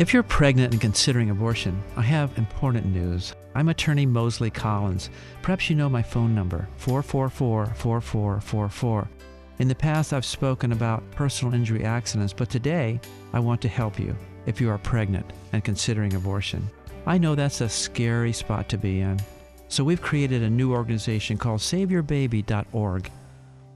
If you're pregnant and considering abortion, I have important news. I'm attorney Moseley Collins. Perhaps you know my phone number, 444 4444. In the past, I've spoken about personal injury accidents, but today I want to help you if you are pregnant and considering abortion. I know that's a scary spot to be in. So we've created a new organization called SaveYourBaby.org.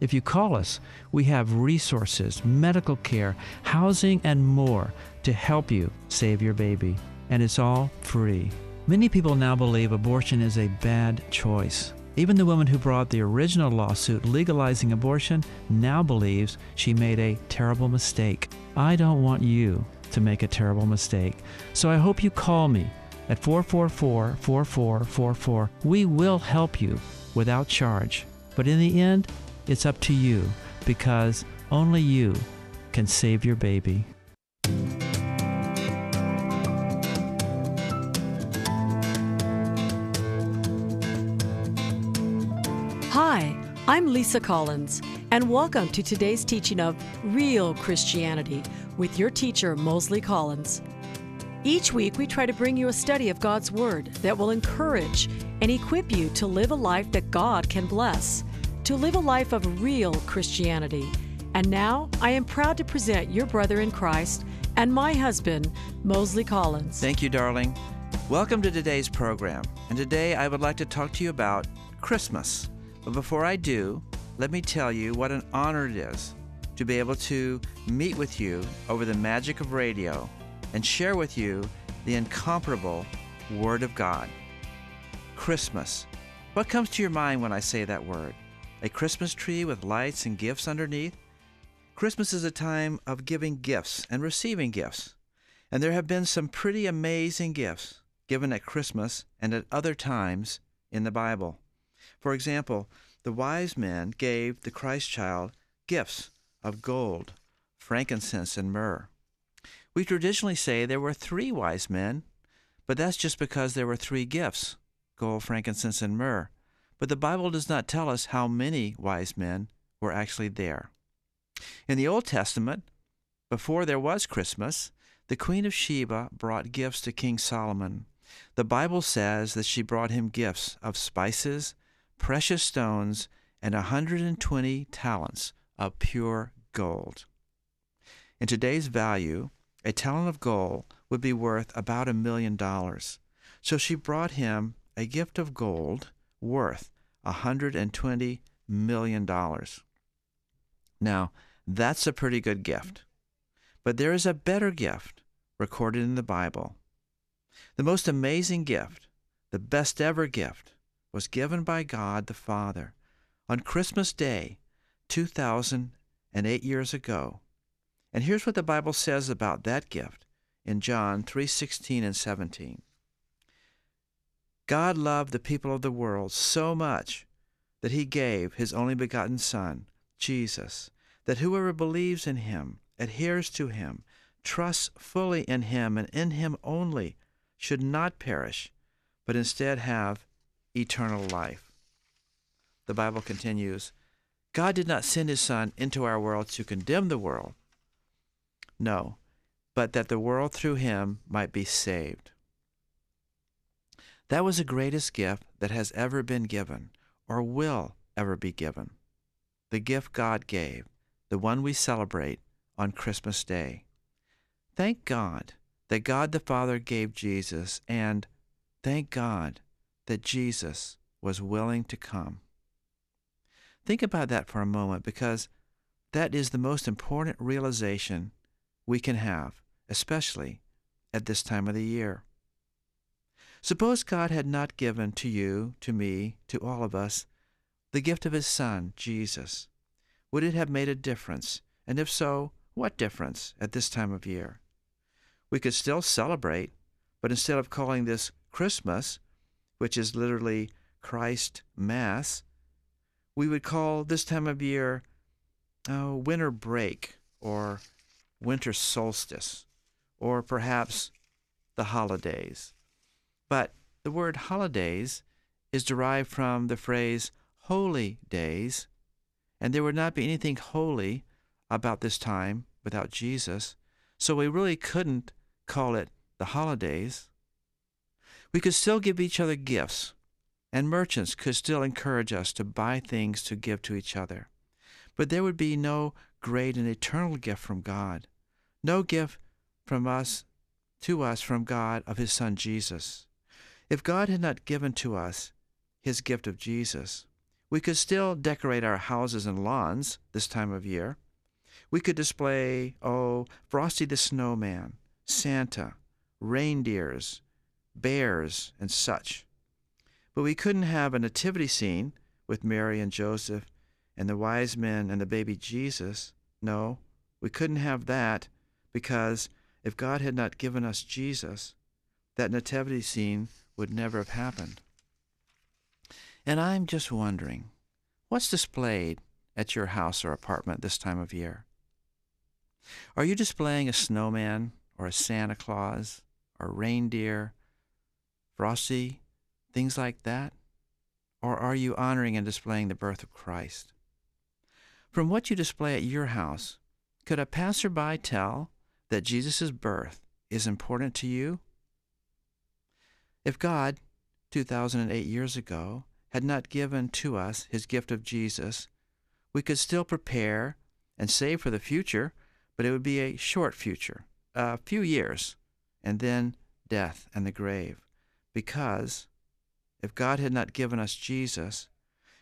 If you call us, we have resources, medical care, housing, and more to help you save your baby. And it's all free. Many people now believe abortion is a bad choice. Even the woman who brought the original lawsuit legalizing abortion now believes she made a terrible mistake. I don't want you to make a terrible mistake. So I hope you call me at 444 4444. We will help you without charge. But in the end, it's up to you because only you can save your baby. I'm Lisa Collins, and welcome to today's teaching of Real Christianity with your teacher, Moseley Collins. Each week, we try to bring you a study of God's Word that will encourage and equip you to live a life that God can bless, to live a life of real Christianity. And now, I am proud to present your brother in Christ and my husband, Moseley Collins. Thank you, darling. Welcome to today's program. And today I would like to talk to you about Christmas. But before I do, let me tell you what an honor it is to be able to meet with you over the magic of radio and share with you the incomparable Word of God. Christmas. What comes to your mind when I say that word? A Christmas tree with lights and gifts underneath? Christmas is a time of giving gifts and receiving gifts. And there have been some pretty amazing gifts given at Christmas and at other times in the Bible. For example, the wise men gave the Christ child gifts of gold, frankincense, and myrrh. We traditionally say there were three wise men, but that's just because there were three gifts gold, frankincense, and myrrh. But the Bible does not tell us how many wise men were actually there. In the Old Testament, before there was Christmas, the Queen of Sheba brought gifts to King Solomon. The Bible says that she brought him gifts of spices, precious stones, and a 120 talents of pure gold. In today's value, a talent of gold would be worth about a million dollars. So she brought him a gift of gold worth a 120 million dollars. Now, that's a pretty good gift. But there is a better gift recorded in the Bible. The most amazing gift, the best ever gift, was given by God the Father on Christmas Day 2008 years ago. And here's what the Bible says about that gift in John 3:16 and 17. God loved the people of the world so much that he gave his only begotten son, Jesus, that whoever believes in him, adheres to him, trusts fully in him and in him only should not perish, but instead have eternal life. The Bible continues God did not send his Son into our world to condemn the world. No, but that the world through him might be saved. That was the greatest gift that has ever been given or will ever be given. The gift God gave, the one we celebrate on Christmas Day. Thank God that God the Father gave Jesus, and thank God that Jesus was willing to come. Think about that for a moment because that is the most important realization we can have, especially at this time of the year. Suppose God had not given to you, to me, to all of us, the gift of His Son, Jesus. Would it have made a difference? And if so, what difference at this time of year? We could still celebrate, but instead of calling this Christmas, which is literally Christ Mass, we would call this time of year oh, winter break or winter solstice or perhaps the holidays. But the word holidays is derived from the phrase holy days, and there would not be anything holy about this time without Jesus, so we really couldn't call it the holidays, we could still give each other gifts, and merchants could still encourage us to buy things to give to each other. But there would be no great and eternal gift from God, no gift from us to us from God of his son Jesus. If God had not given to us his gift of Jesus, we could still decorate our houses and lawns this time of year. We could display, oh, Frosty the Snowman, Santa, reindeers, bears, and such. But we couldn't have a nativity scene with Mary and Joseph and the wise men and the baby Jesus. No, we couldn't have that because if God had not given us Jesus, that nativity scene would never have happened. And I'm just wondering, what's displayed at your house or apartment this time of year? Are you displaying a snowman or a Santa Claus or reindeer, frosty, things like that? Or are you honoring and displaying the birth of Christ? From what you display at your house, could a passerby tell that Jesus' birth is important to you? If God, 2008 years ago, had not given to us his gift of Jesus, we could still prepare and save for the future, but it would be a short future, a few years, and then death and the grave. Because if God had not given us Jesus,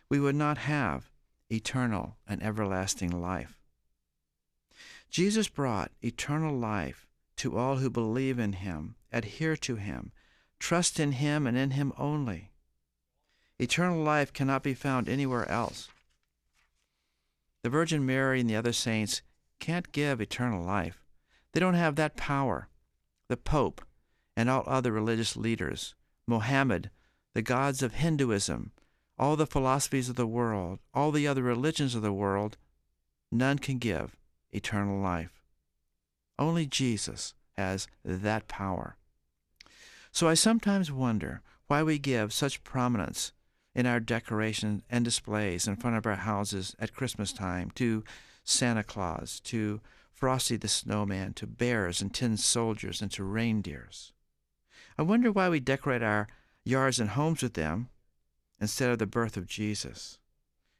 we would not have eternal and everlasting life. Jesus brought eternal life to all who believe in him, adhere to him, trust in him and in him only. Eternal life cannot be found anywhere else. The Virgin Mary and the other saints can't give eternal life. They don't have that power. The Pope and all other religious leaders, Mohammed, the gods of Hinduism, all the philosophies of the world, all the other religions of the world, none can give eternal life. Only Jesus has that power. So I sometimes wonder why we give such prominence in our decorations and displays in front of our houses at Christmas time to Santa Claus, to Frosty the Snowman, to bears and tin soldiers, and to reindeers. I wonder why we decorate our yards and homes with them instead of the birth of Jesus.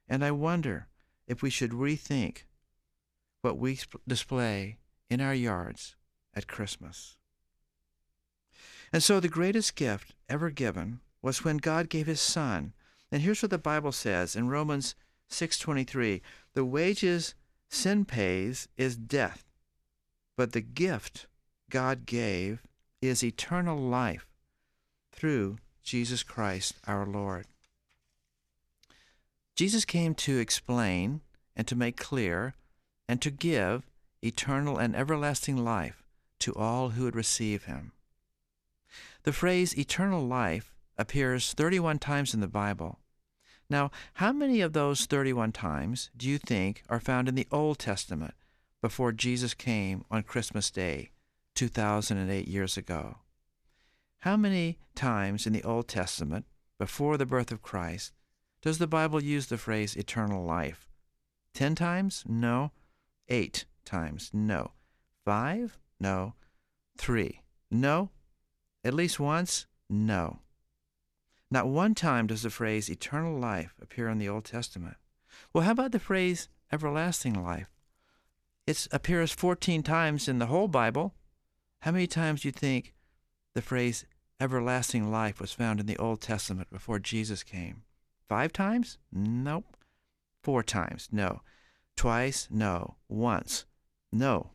And I wonder if we should rethink what we display in our yards at Christmas. And so the greatest gift ever given was when God gave his son. And here's what the Bible says in Romans 6:23, the wages sin pays is death, but the gift God gave is eternal life through Jesus Christ our Lord. Jesus came to explain and to make clear and to give eternal and everlasting life to all who would receive him. The phrase eternal life appears 31 times in the Bible. Now, how many of those 31 times do you think are found in the Old Testament before Jesus came on Christmas Day 2008 years ago? How many times in the Old Testament before the birth of Christ does the Bible use the phrase eternal life? Ten times? No. Eight times? No. Five? No. Three? No. At least once? No. Not one time does the phrase eternal life appear in the Old Testament. Well, how about the phrase everlasting life? It appears 14 times in the whole Bible. How many times do you think the phrase everlasting life was found in the Old Testament before Jesus came? Five times? Nope. Four times? No. Twice? No. Once? No.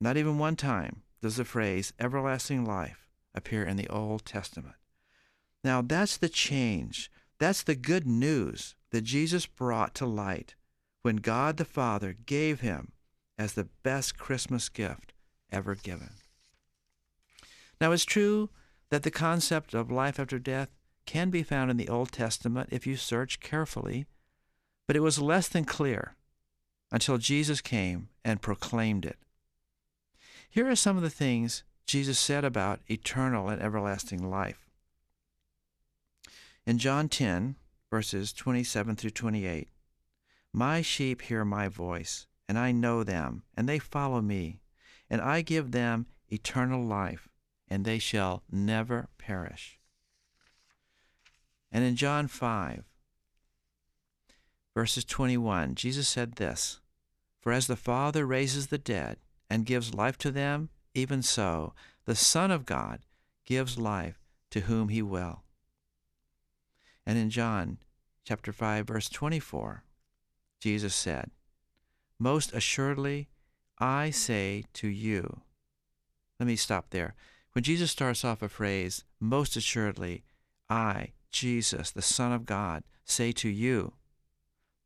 Not even one time does the phrase everlasting life appear in the Old Testament. Now, that's the change. That's the good news that Jesus brought to light when God the Father gave him as the best Christmas gift ever given. Now, it's true that the concept of life after death can be found in the Old Testament if you search carefully, but it was less than clear until Jesus came and proclaimed it. Here are some of the things Jesus said about eternal and everlasting life. In John 10, verses 27 through 28, My sheep hear my voice, and I know them, and they follow me, and I give them eternal life, and they shall never perish. And in John 5, verses 21, Jesus said this For as the Father raises the dead and gives life to them, even so the Son of God gives life to whom he will. And in John chapter 5 verse 24, Jesus said, Most assuredly I say to you. Let me stop there. When Jesus starts off a phrase, most assuredly I, Jesus, the Son of God, say to you,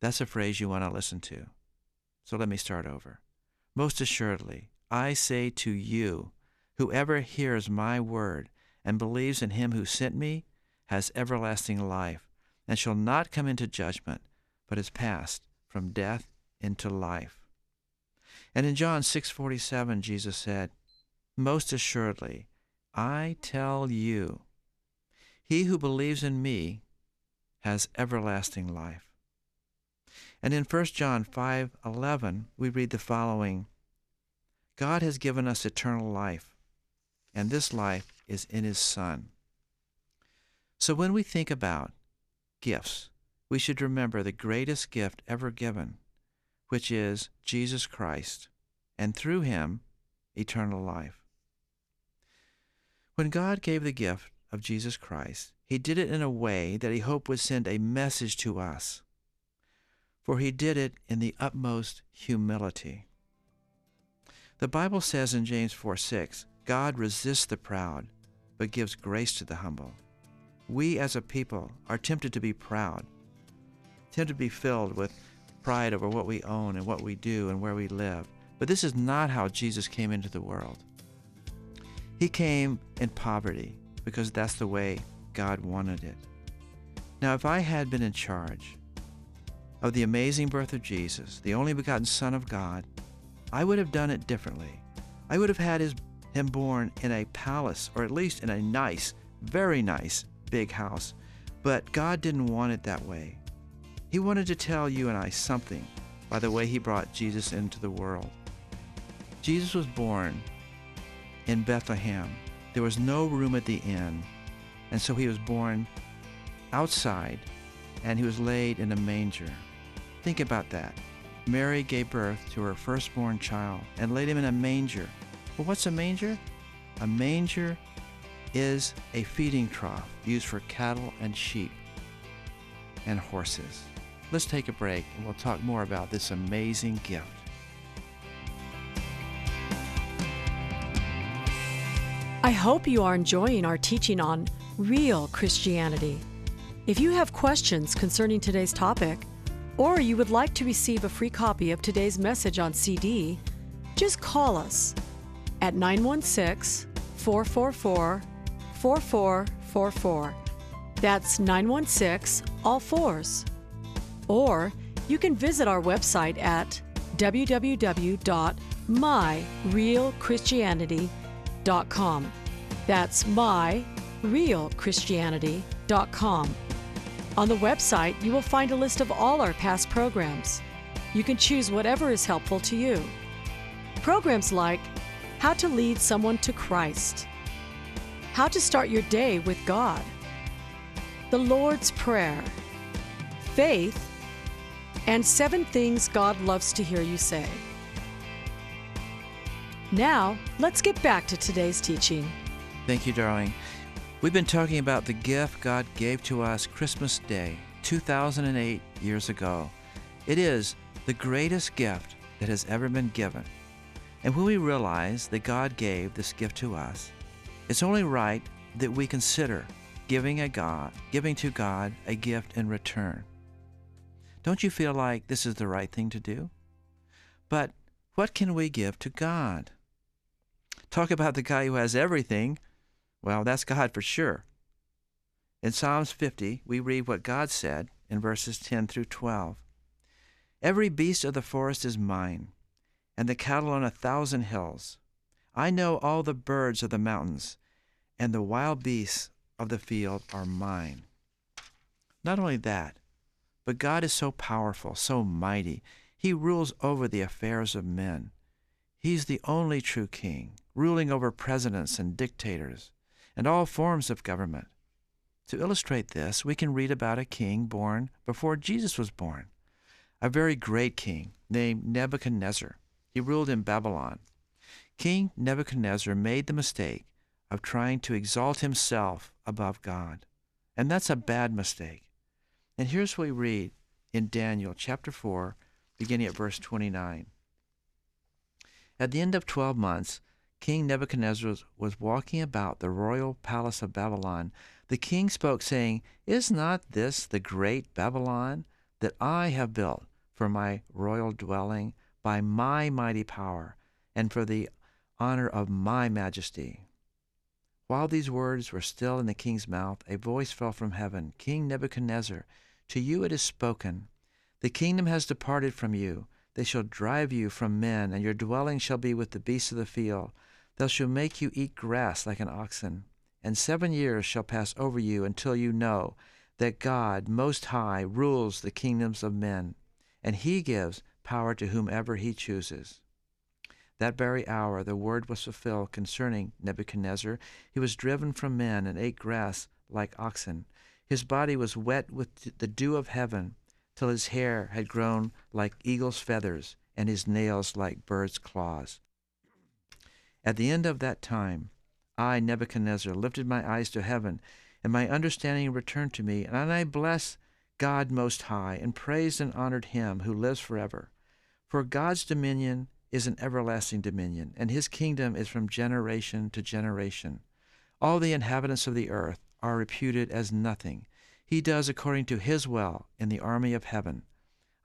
that's a phrase you want to listen to. So let me start over. Most assuredly, I say to you, whoever hears my word and believes in him who sent me has everlasting life, and shall not come into judgment, but is passed from death into life. And in John 6:47 Jesus said, "Most assuredly, I tell you, he who believes in me has everlasting life." And in 1 John 5:11 we read the following, God has given us eternal life, and this life is in his Son. So when we think about gifts, we should remember the greatest gift ever given, which is Jesus Christ, and through him, eternal life. When God gave the gift of Jesus Christ, he did it in a way that he hoped would send a message to us, for he did it in the utmost humility. The Bible says in James 4 6, God resists the proud, but gives grace to the humble. We as a people are tempted to be proud, tempted to be filled with pride over what we own and what we do and where we live. But this is not how Jesus came into the world. He came in poverty because that's the way God wanted it. Now, if I had been in charge of the amazing birth of Jesus, the only begotten Son of God, I would have done it differently. I would have had his him born in a palace, or at least in a nice, very nice, big house. But God didn't want it that way. He wanted to tell you and I something by the way He brought Jesus into the world. Jesus was born in Bethlehem. There was no room at the inn, and so He was born outside, and He was laid in a manger. Think about that. Mary gave birth to her firstborn child and laid him in a manger well, what's a manger? A manger is a feeding trough used for cattle and sheep and horses. Let's take a break and we'll talk more about this amazing gift. I hope you are enjoying our teaching on real Christianity. If you have questions concerning today's topic, or you would like to receive a free copy of today's message on CD, just call us at 916 444 4444. That's 916 all fours. Or you can visit our website at www.myrealchristianity.com. That's myrealchristianity.com. On the website, you will find a list of all our past programs. You can choose whatever is helpful to you. Programs like how to lead someone to Christ, how to start your day with God, the Lord's Prayer, faith, and seven things God loves to hear you say. Now, let's get back to today's teaching. Thank you, darling. We've been talking about the gift God gave to us Christmas Day, 2008 years ago. It is the greatest gift that has ever been given. And when we realize that God gave this gift to us, it's only right that we consider giving a God, giving to God a gift in return. Don't you feel like this is the right thing to do? But what can we give to God? Talk about the guy who has everything. Well, that's God for sure. In Psalms 50, we read what God said in verses 10 through 12. Every beast of the forest is mine and the cattle on a thousand hills. I know all the birds of the mountains, and the wild beasts of the field are mine. Not only that, but God is so powerful, so mighty. He rules over the affairs of men. He's the only true king, ruling over presidents and dictators and all forms of government. To illustrate this, we can read about a king born before Jesus was born, a very great king named Nebuchadnezzar. He ruled in Babylon. King Nebuchadnezzar made the mistake of trying to exalt himself above God. And that's a bad mistake. And here's what we read in Daniel chapter 4, beginning at verse 29. At the end of 12 months, King Nebuchadnezzar was walking about the royal palace of Babylon. The king spoke, saying, Is not this the great Babylon that I have built for my royal dwelling by my mighty power and for the honor of my majesty? While these words were still in the king's mouth, a voice fell from heaven King Nebuchadnezzar, to you it is spoken. The kingdom has departed from you. They shall drive you from men, and your dwelling shall be with the beasts of the field. They shall make you eat grass like an oxen. And seven years shall pass over you until you know that God Most High rules the kingdoms of men, and he gives power to whomever he chooses. That very hour the word was fulfilled concerning Nebuchadnezzar. He was driven from men and ate grass like oxen. His body was wet with the dew of heaven, till his hair had grown like eagle's feathers, and his nails like birds' claws. At the end of that time, I, Nebuchadnezzar, lifted my eyes to heaven, and my understanding returned to me, and I blessed God Most High, and praised and honored him who lives forever. For God's dominion is an everlasting dominion, and his kingdom is from generation to generation. All the inhabitants of the earth are reputed as nothing. He does according to his will in the army of heaven.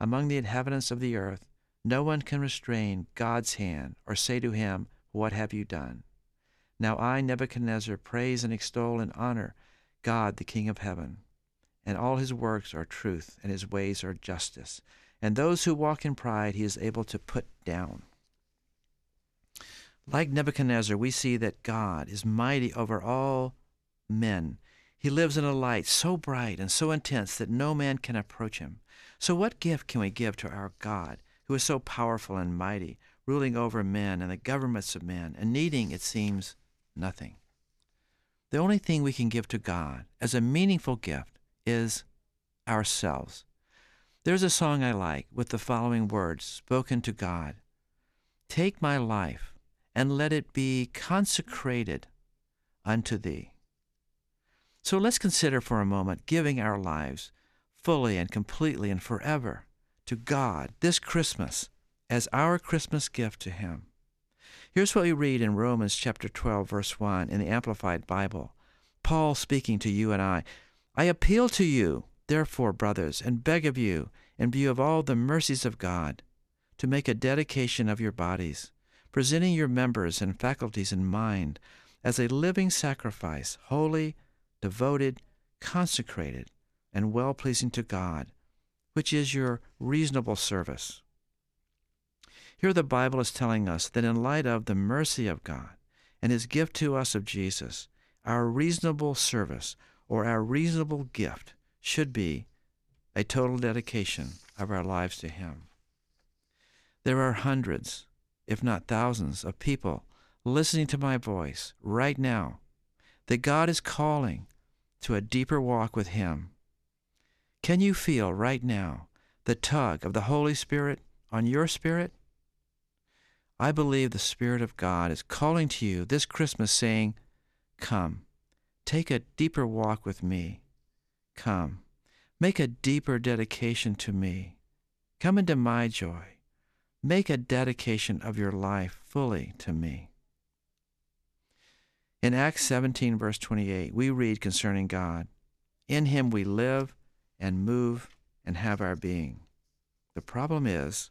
Among the inhabitants of the earth, no one can restrain God's hand or say to him, What have you done? Now I, Nebuchadnezzar, praise and extol and honor God, the King of heaven. And all his works are truth, and his ways are justice. And those who walk in pride he is able to put down. Like Nebuchadnezzar, we see that God is mighty over all men. He lives in a light so bright and so intense that no man can approach him. So, what gift can we give to our God, who is so powerful and mighty, ruling over men and the governments of men, and needing, it seems, nothing? The only thing we can give to God as a meaningful gift is ourselves. There's a song I like with the following words spoken to God Take my life and let it be consecrated unto thee. So let's consider for a moment giving our lives fully and completely and forever to God this Christmas as our Christmas gift to Him. Here's what we read in Romans chapter 12, verse 1 in the Amplified Bible. Paul speaking to you and I I appeal to you, therefore, brothers, and beg of you, in view of all the mercies of God, to make a dedication of your bodies presenting your members and faculties and mind as a living sacrifice, holy, devoted, consecrated, and well pleasing to God, which is your reasonable service. Here the Bible is telling us that in light of the mercy of God and his gift to us of Jesus, our reasonable service or our reasonable gift should be a total dedication of our lives to him. There are hundreds, if not thousands, of people listening to my voice right now that God is calling to a deeper walk with Him. Can you feel right now the tug of the Holy Spirit on your spirit? I believe the Spirit of God is calling to you this Christmas, saying, Come, take a deeper walk with me. Come, make a deeper dedication to me. Come into my joy. Make a dedication of your life fully to me. In Acts 17, verse 28, we read concerning God In him we live and move and have our being. The problem is,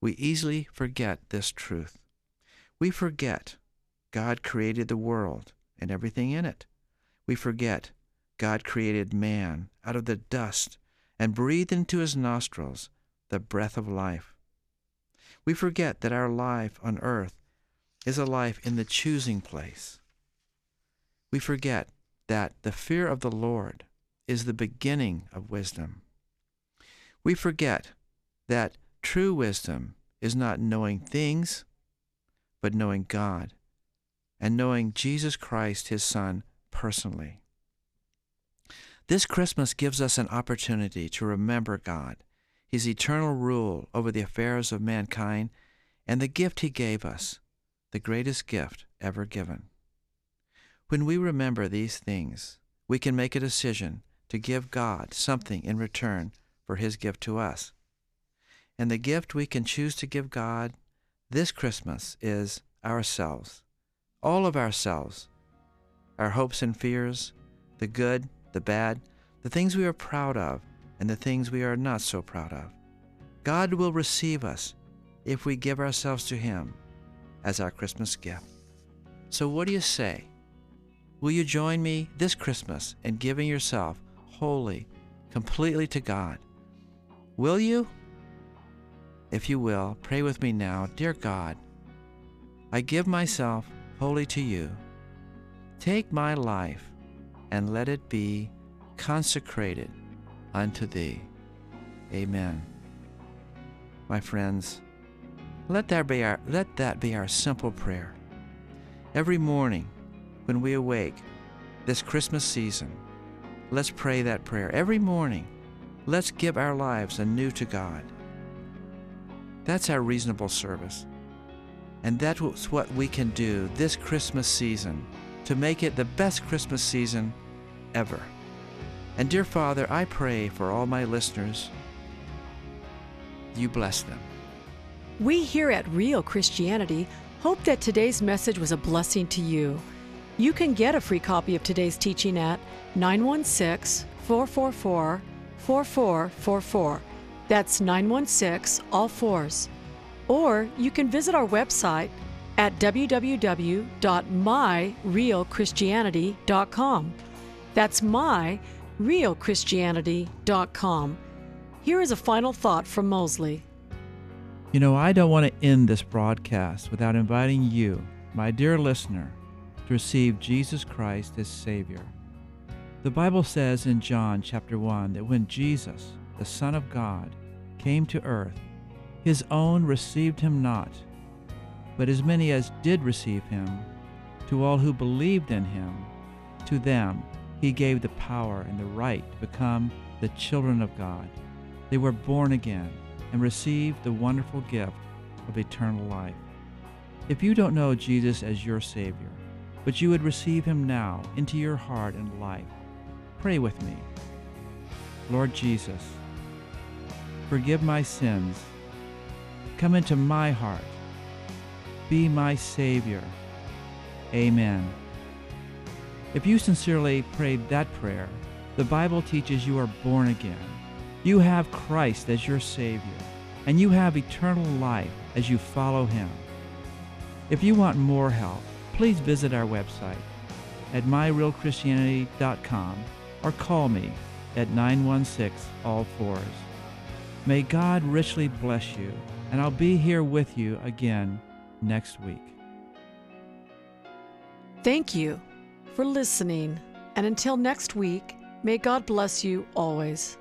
we easily forget this truth. We forget God created the world and everything in it. We forget God created man out of the dust and breathed into his nostrils the breath of life. We forget that our life on earth is a life in the choosing place. We forget that the fear of the Lord is the beginning of wisdom. We forget that true wisdom is not knowing things, but knowing God and knowing Jesus Christ, his Son, personally. This Christmas gives us an opportunity to remember God, his eternal rule over the affairs of mankind, and the gift he gave us, the greatest gift ever given. When we remember these things, we can make a decision to give God something in return for his gift to us. And the gift we can choose to give God this Christmas is ourselves, all of ourselves, our hopes and fears, the good, the bad, the things we are proud of, and the things we are not so proud of. God will receive us if we give ourselves to Him as our Christmas gift. So, what do you say? Will you join me this Christmas in giving yourself wholly, completely to God? Will you? If you will, pray with me now. Dear God, I give myself wholly to you. Take my life and let it be consecrated unto thee. Amen. My friends, let that be our, let that be our simple prayer. Every morning when we awake this Christmas season, let's pray that prayer. Every morning, let's give our lives anew to God. That's our reasonable service. And that's what we can do this Christmas season to make it the best Christmas season ever. And dear Father, I pray for all my listeners. You bless them. We here at Real Christianity hope that today's message was a blessing to you. You can get a free copy of today's teaching at 916 444 4444. That's 916 all fours. Or you can visit our website at www.myrealchristianity.com. That's myrealchristianity.com. Here is a final thought from Moseley. You know, I don't want to end this broadcast without inviting you, my dear listener, to receive Jesus Christ as Savior. The Bible says in John chapter 1 that when Jesus, the Son of God, came to earth, his own received him not, but as many as did receive him, to all who believed in him, to them he gave the power and the right to become the children of God. They were born again and received the wonderful gift of eternal life. If you don't know Jesus as your Savior, but you would receive him now into your heart and life, pray with me. Lord Jesus, forgive my sins. Come into my heart. Be my Savior. Amen. If you sincerely prayed that prayer, the Bible teaches you are born again. You have Christ as your Savior, and you have eternal life as you follow Him. If you want more help, please visit our website at myrealchristianity.com or call me at 916 all fours. May God richly bless you, and I'll be here with you again next week. Thank you for listening, and until next week, may God bless you always.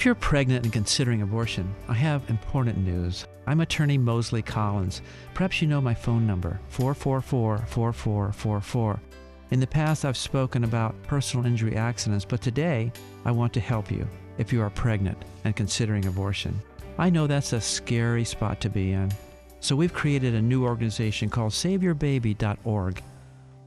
If you're pregnant and considering abortion, I have important news. I'm attorney Moseley Collins. Perhaps you know my phone number, 444 4444. In the past, I've spoken about personal injury accidents, but today I want to help you if you are pregnant and considering abortion. I know that's a scary spot to be in. So we've created a new organization called SaveYourBaby.org.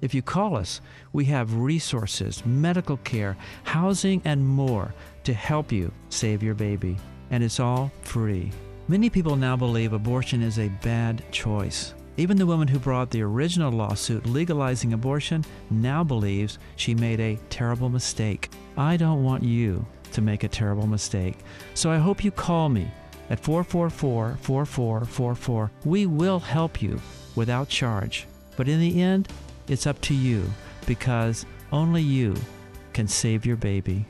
If you call us, we have resources, medical care, housing, and more to help you save your baby. And it's all free. Many people now believe abortion is a bad choice. Even the woman who brought the original lawsuit legalizing abortion now believes she made a terrible mistake. I don't want you to make a terrible mistake. So I hope you call me at 444 4444. We will help you without charge. But in the end, it's up to you because only you can save your baby.